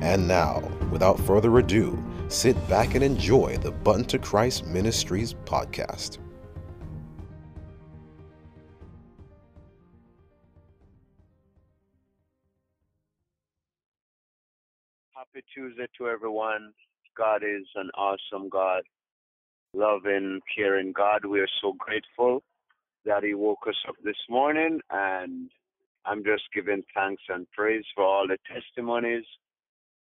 And now, without further ado, sit back and enjoy the Button to Christ Ministries podcast. Happy Tuesday to everyone. God is an awesome God, loving, caring God. We are so grateful that He woke us up this morning, and I'm just giving thanks and praise for all the testimonies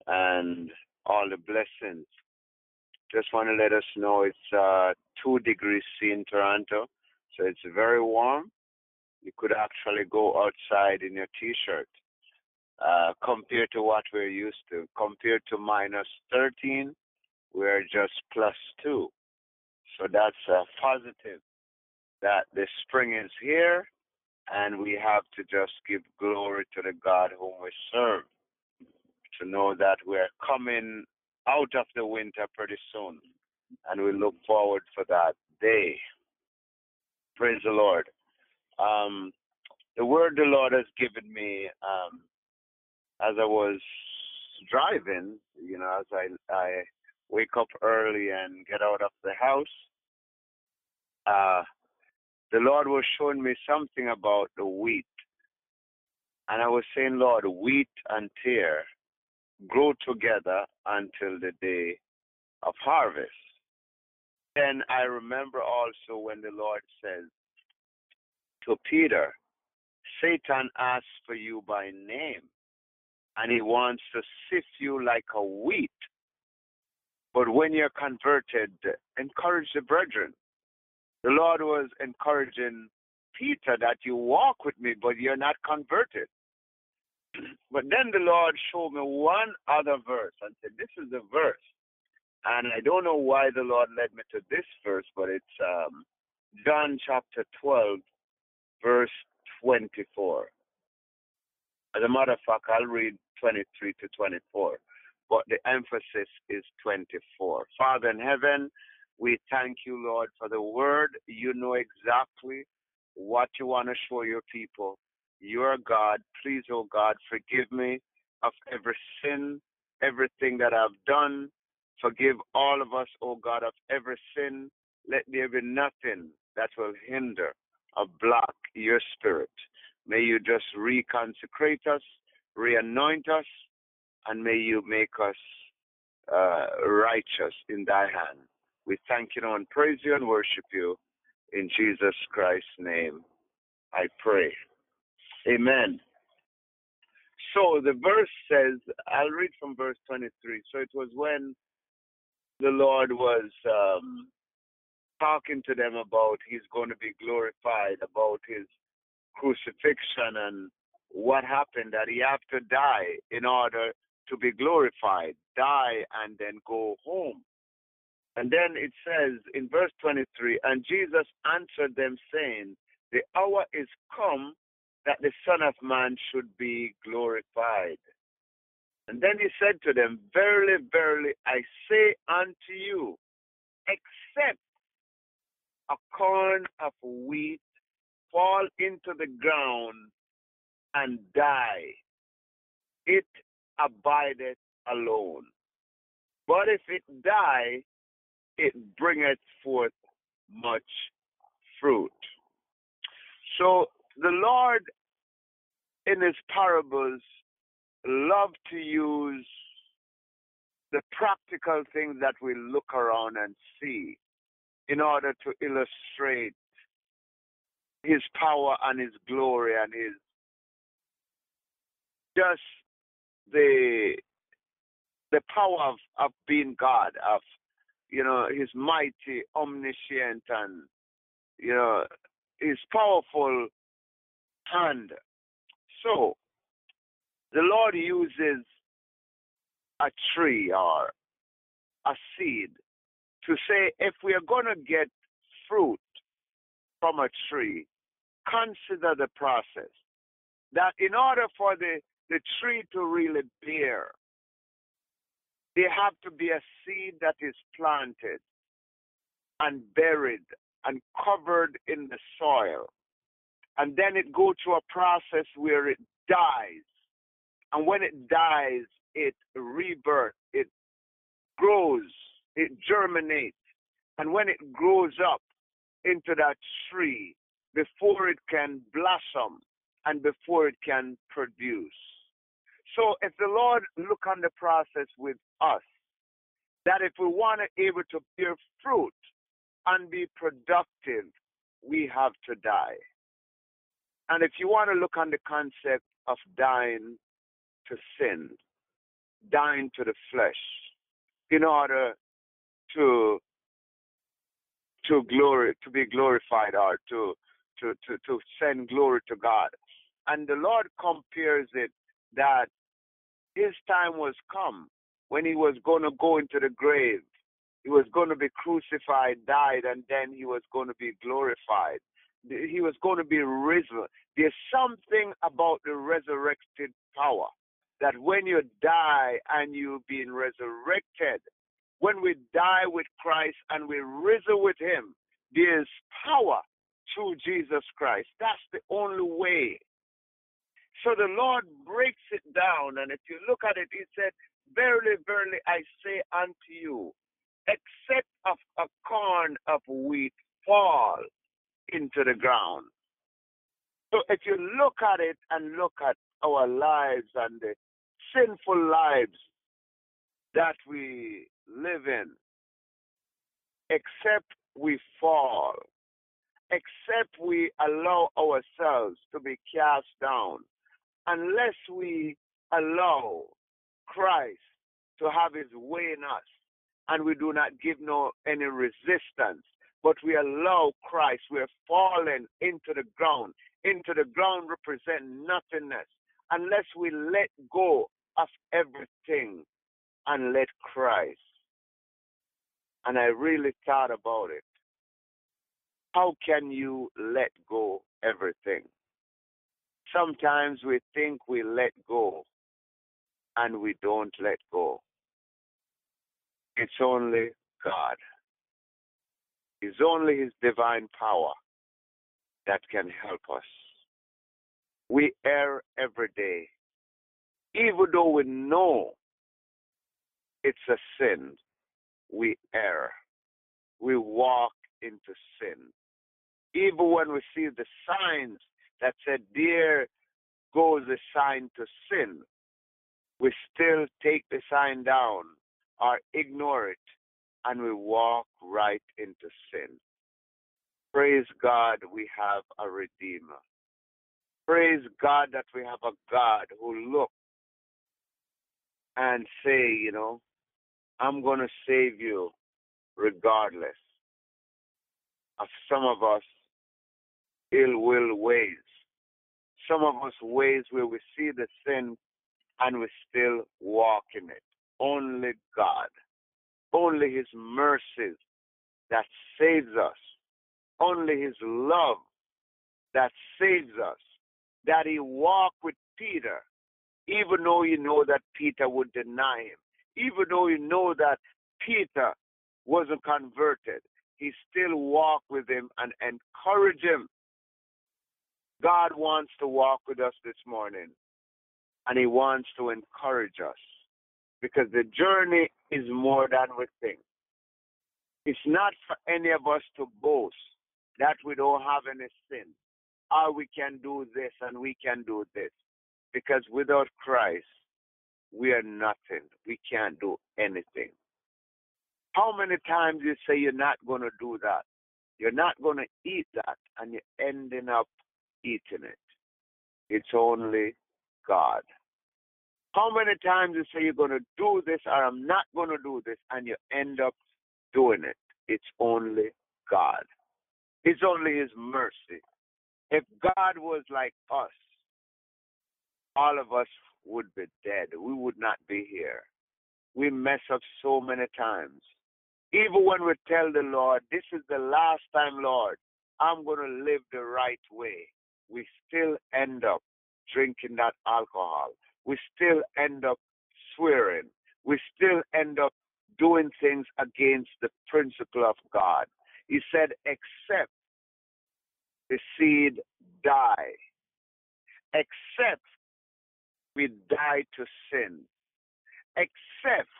and all the blessings. Just want to let us know it's uh, two degrees C in Toronto, so it's very warm. You could actually go outside in your t-shirt. Uh, compared to what we're used to, compared to minus 13, we're just plus two. So that's a positive that the spring is here and we have to just give glory to the God whom we serve to know that we're coming out of the winter pretty soon, and we look forward for that day. Praise the Lord. Um, the word the Lord has given me um, as I was driving, you know, as I I wake up early and get out of the house, uh, the Lord was showing me something about the wheat, and I was saying, Lord, wheat and tare grow together until the day of harvest. Then I remember also when the Lord says to Peter, Satan asks for you by name, and he wants to sift you like a wheat. But when you're converted, encourage the brethren. The Lord was encouraging Peter that you walk with me, but you're not converted. But then the Lord showed me one other verse and said, This is the verse. And I don't know why the Lord led me to this verse, but it's um, John chapter 12, verse 24. As a matter of fact, I'll read 23 to 24, but the emphasis is 24. Father in heaven, we thank you, Lord, for the word. You know exactly what you want to show your people. You are God. Please, oh God, forgive me of every sin, everything that I've done. Forgive all of us, oh God, of every sin. Let there be nothing that will hinder or block your spirit. May you just reconsecrate us, reanoint us, and may you make us uh, righteous in thy hand. We thank you and praise you and worship you. In Jesus Christ's name, I pray. Amen. So the verse says, I'll read from verse 23. So it was when the Lord was um, talking to them about he's going to be glorified, about his crucifixion and what happened that he had to die in order to be glorified, die and then go home. And then it says in verse 23, and Jesus answered them saying, the hour is come that the Son of Man should be glorified. And then he said to them, Verily, verily, I say unto you, except a corn of wheat fall into the ground and die, it abideth alone. But if it die, it bringeth forth much fruit. So the Lord, in his parables, loved to use the practical things that we look around and see in order to illustrate his power and his glory and his just the the power of, of being God, of you know, his mighty, omniscient and you know, his powerful hand. So the Lord uses a tree or a seed to say if we are going to get fruit from a tree, consider the process. That in order for the, the tree to really bear, there have to be a seed that is planted and buried and covered in the soil. And then it goes through a process where it dies. And when it dies, it rebirth, it grows, it germinates. And when it grows up into that tree, before it can blossom and before it can produce. So if the Lord look on the process with us, that if we want to able to bear fruit and be productive, we have to die. And if you want to look on the concept of dying to sin, dying to the flesh, in order to to glory to be glorified or to to to, to send glory to God. And the Lord compares it that his time was come when he was going to go into the grave. He was going to be crucified, died, and then he was going to be glorified. He was going to be risen. There's something about the resurrected power that when you die and you've been resurrected, when we die with Christ and we risen with him, there's power through Jesus Christ. That's the only way. So the Lord breaks it down, and if you look at it, He said, Verily, verily, I say unto you, except of a corn of wheat fall into the ground. So if you look at it and look at our lives and the sinful lives that we live in, except we fall, except we allow ourselves to be cast down, unless we allow Christ to have his way in us and we do not give no any resistance, but we allow Christ, we're falling into the ground. Into the ground represent nothingness unless we let go of everything and let Christ. And I really thought about it. How can you let go everything? Sometimes we think we let go and we don't let go. It's only God. It's only His divine power that can help us. We err every day. Even though we know it's a sin, we err. We walk into sin. Even when we see the signs that said, There goes the sign to sin, we still take the sign down or ignore it and we walk right into sin. Praise God, we have a Redeemer. Praise God that we have a God who looks and say, you know, I'm going to save you regardless of some of us ill will ways. Some of us ways where we see the sin and we still walk in it. Only God, only His mercies that saves us, only His love that saves us, that He walked with Peter, even though you know that Peter would deny Him, even though you know that Peter wasn't converted, he still walked with him and encouraged him. God wants to walk with us this morning, and He wants to encourage us because the journey is more than we think. It's not for any of us to boast that we don't have any sin, or we can do this and we can do this, because without Christ, we are nothing. We can't do anything. How many times you say you're not going to do that? You're not going to eat that, and you're ending up eating it. It's only God. How many times you say you're going to do this or I'm not going to do this, and you end up doing it? It's only God. It's only His mercy. If God was like us, all of us would be dead. We would not be here. we mess up so many times. Even when we tell the Lord, this is the last time, Lord, I'm going to live the right way, we still end up drinking that alcohol. We still end up swearing. We still end up doing things against the principle of God. He said, except the seed die, except we die to sin, except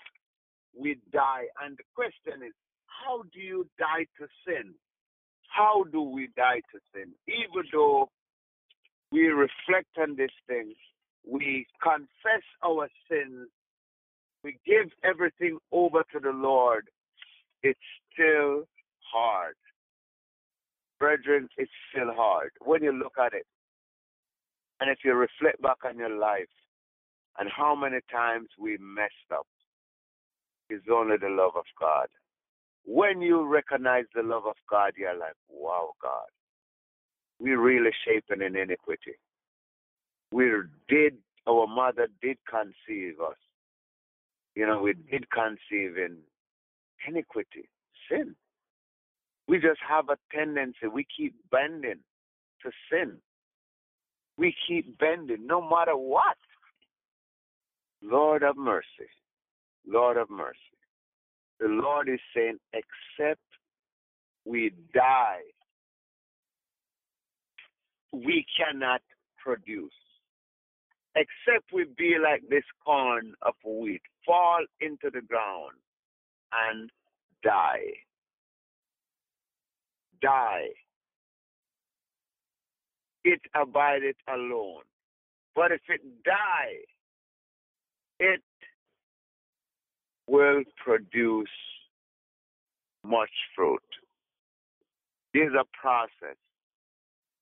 we die. And the question is, how do you die to sin? How do we die to sin? Even though we reflect on these things, we confess our sins, we give everything over to the Lord, it's still hard. Brethren, it's still hard when you look at it. And if you reflect back on your life and how many times we messed up, it's only the love of God. When you recognize the love of God, you're like, wow, God, we really shapen in iniquity. We did, our mother did conceive us. You know, we did conceive in iniquity, sin. We just have a tendency, we keep bending to sin. We keep bending no matter what. Lord of mercy. Lord of mercy. The Lord is saying, except we die, we cannot produce. Except we be like this corn of wheat, fall into the ground and die. Die. It abideth alone. But if it die, it will produce much fruit. There's a process.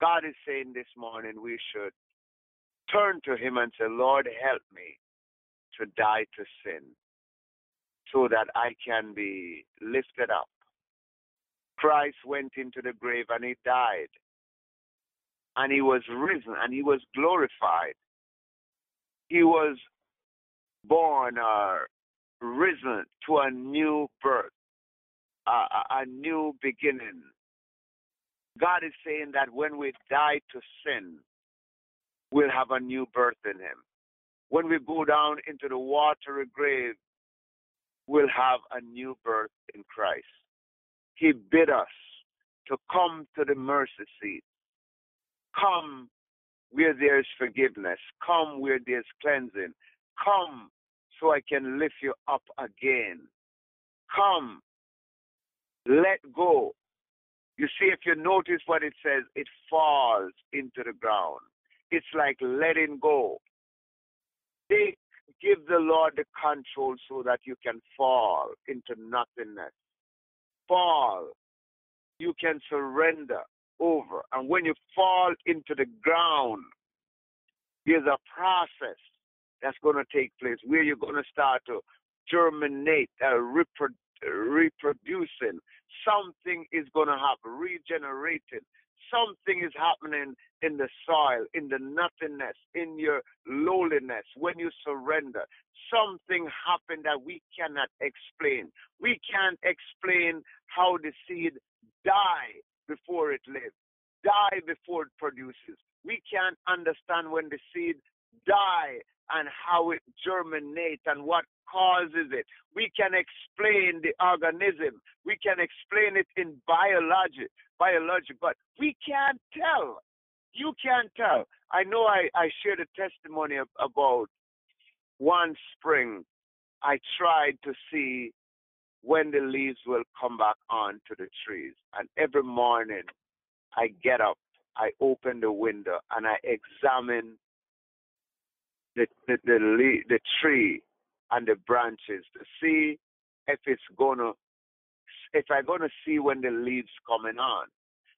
God is saying this morning we should turn to Him and say, Lord, help me to die to sin so that I can be lifted up. Christ went into the grave and He died. And He was risen and He was glorified. He was born or risen to a new birth, a, a, a new beginning. God is saying that when we die to sin, we'll have a new birth in Him. When we go down into the watery grave, we'll have a new birth in Christ. He bid us to come to the mercy seat. Come where there's forgiveness. Come where there's cleansing. Come so I can lift you up again. Come, let go. You see, if you notice what it says, it falls into the ground. It's like letting go. They give the Lord the control so that you can fall into nothingness. Fall. You can surrender over. And when you fall into the ground, there's a process that's going to take place, where you're going to start to germinate, uh, reproduce, reproducing. Something is going to happen, regenerating. Something is happening in the soil, in the nothingness, in your lowliness, when you surrender. Something happened that we cannot explain. We can't explain how the seed die before it lives, die before it produces. We can't understand when the seed die and how it germinates and what causes it. We can explain the organism. We can explain it in biology, biology, but we can't tell. You can't tell. I know I, I shared a testimony about one spring. I tried to see when the leaves will come back onto the trees. And every morning I get up, I open the window, and I examine the the the, the tree and the branches to see if it's gonna if I'm gonna see when the leaves coming on.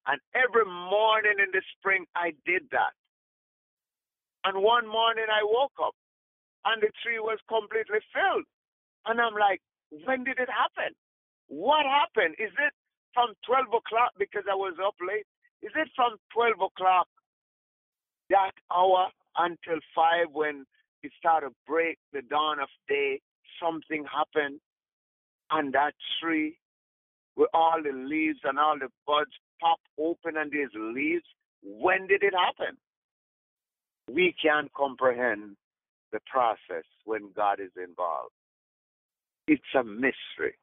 And every morning in the spring I did that. And one morning I woke up and the tree was completely filled. And I'm like, when did it happen? What happened? Is it from 12 o'clock because I was up late? Is it from 12 o'clock that hour until 5 when it started break the dawn of day something happened on that tree where all the leaves and all the buds pop open and there's leaves? When did it happen? We can't comprehend the process when God is involved. It's a mystery.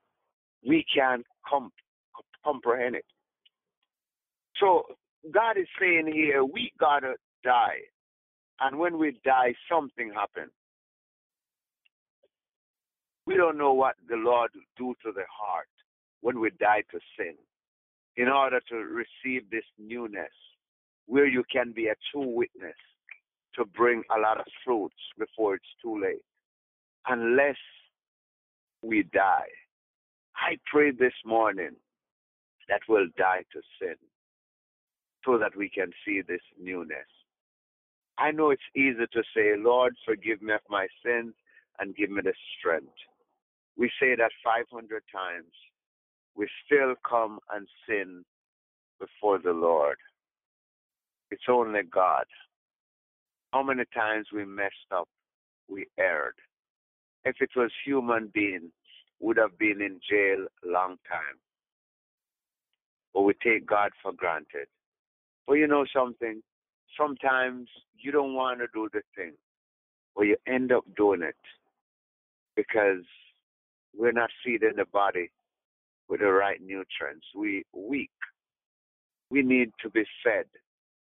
We can't comp- comprehend it. So God is saying here, we gotta die. And when we die, something happens. We don't know what the Lord will do to the heart when we die to sin in order to receive this newness where you can be a true witness to bring a lot of fruits before it's too late. Unless we die. I pray this morning that we'll die to sin so that we can see this newness. I know it's easy to say, Lord, forgive me of my sins and give me the strength. We say that 500 times. We still come and sin before the Lord. It's only God. How many times we messed up, we erred. If it was human being, would have been in jail a long time. But we take God for granted. But you know something? Sometimes you don't want to do the thing, but you end up doing it because we're not feeding the body with the right nutrients. We weak. We need to be fed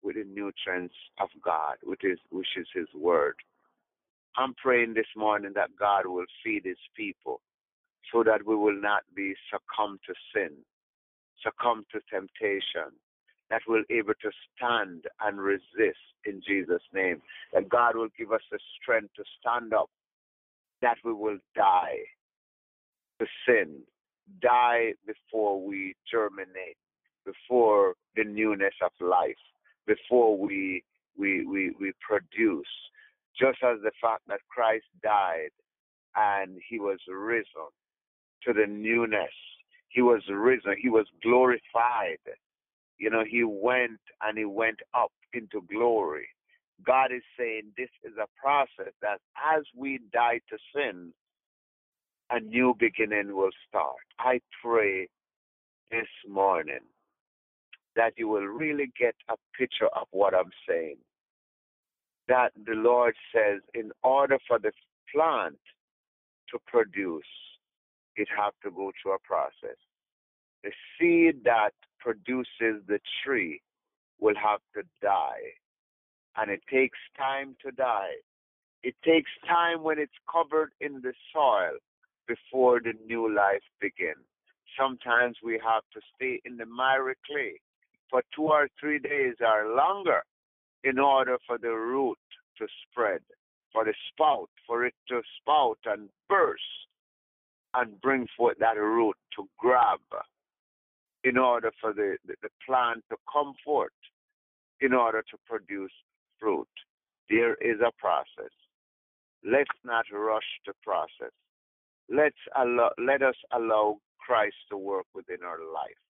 with the nutrients of God, which is which is His Word. I'm praying this morning that God will feed His people, so that we will not be succumb to sin, succumb to temptation, that we're able to stand and resist in Jesus' name. That God will give us the strength to stand up, that we will die to sin, die before we germinate, before the newness of life, before we we we, we produce. Just as the fact that Christ died and he was risen to the newness. He was risen. He was glorified you know, he went and he went up into glory. God is saying this is a process that as we die to sin, a new beginning will start. I pray this morning that you will really get a picture of what I'm saying. That the Lord says, in order for the plant to produce, it have to go through a process. The seed that produces the tree will have to die. And it takes time to die. It takes time when it's covered in the soil before the new life begins. Sometimes we have to stay in the miry clay for two or three days or longer in order for the root to spread, for the spout, for it to spout and burst and bring forth that root to grab in order for the, the, the plant to come forth in order to produce fruit. There is a process. Let's not rush the process. Let's allow, let us allow Christ to work within our life.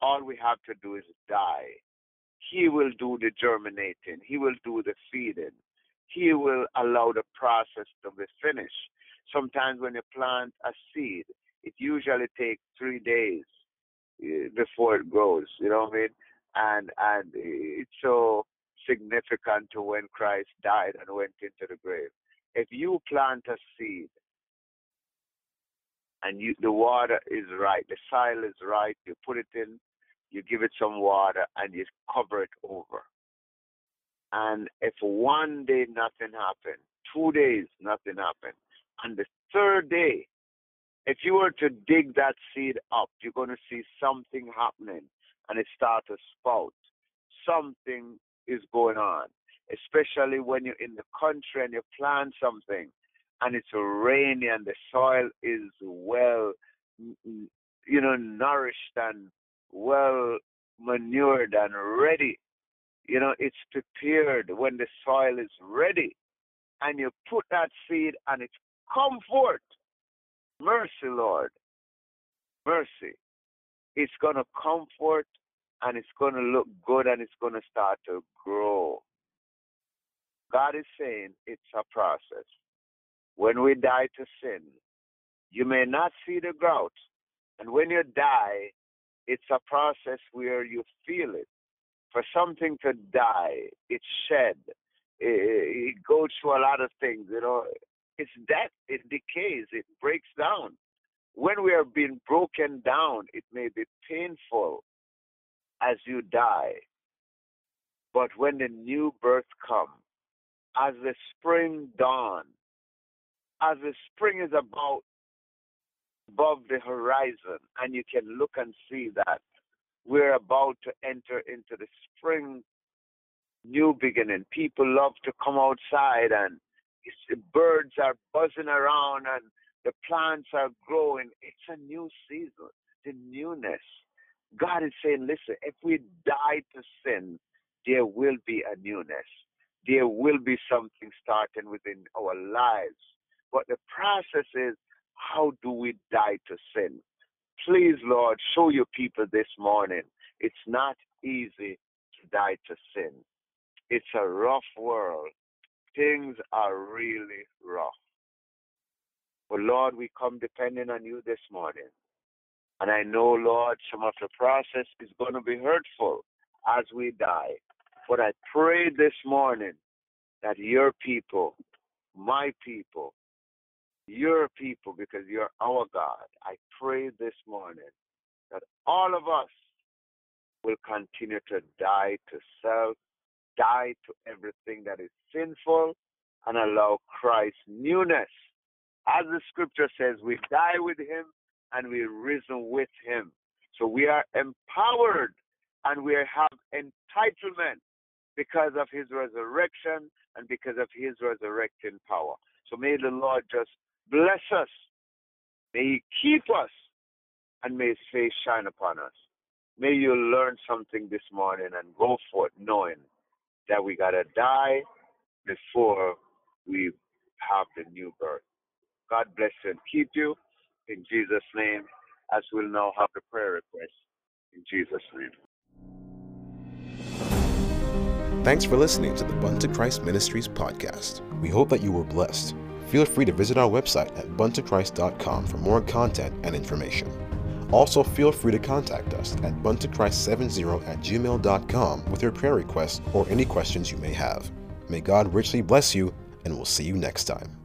All we have to do is die. He will do the germinating. He will do the feeding. He will allow the process to be finished. Sometimes when you plant a seed, it usually takes three days before it grows. You know what I mean? And and it's so significant to when Christ died and went into the grave. If you plant a seed and you the water is right, the soil is right, you put it in, you give it some water and you cover it over. And if one day nothing happened, two days nothing happened, and the third day if you were to dig that seed up, you're going to see something happening and it start to spout. Something is going on, especially when you're in the country and you plant something and it's rainy and the soil is well, you know, nourished and well manured and ready. You know, it's prepared when the soil is ready. And you put that seed and it's come forth Mercy, Lord. Mercy. It's going to comfort and it's going to look good and it's going to start to grow. God is saying it's a process. When we die to sin, You may not see the growth. And when you die, it's a process where you feel it. For something to die, it's shed. It, it goes through a lot of things, you know. It's that it decays, it breaks down. When we are being broken down, it may be painful as you die. But when the new birth comes, as the spring dawn, as the spring is about above the horizon, and you can look and see that we're about to enter into the spring new beginning. People love to come outside, and birds are buzzing around, and the plants are growing. It's a new season, the newness. God is saying, listen, if we die to sin, there will be a newness. There will be something starting within our lives. But the process is how do we die to sin? Please, Lord, show your people this morning. It's not easy to die to sin. It's a rough world. Things are really rough. But Lord, we come depending on you this morning. And I know, Lord, some of the process is going to be hurtful as we die. But I pray this morning that your people, my people, your people, because you're our God, I pray this morning that all of us will continue to die to self, die to everything that is sinful, and allow Christ's newness. As the scripture says, we die with him and we risen with him. So we are empowered and we have entitlement because of his resurrection and because of his resurrecting power. So may the Lord just bless us. May he keep us and may his face shine upon us. May you learn something this morning and go forth knowing that we got to die before we have the new birth. God bless you and keep you in Jesus' name, as we'll now have the prayer request in Jesus' name. Thanks for listening to the Bunto Christ Ministries podcast. We hope that you were blessed. Feel free to visit our website at buntochrist.com for more content and information. Also, feel free to contact us at buntochrist70 at gmail.com with your prayer requests or any questions you may have. May God richly bless you, and we'll see you next time.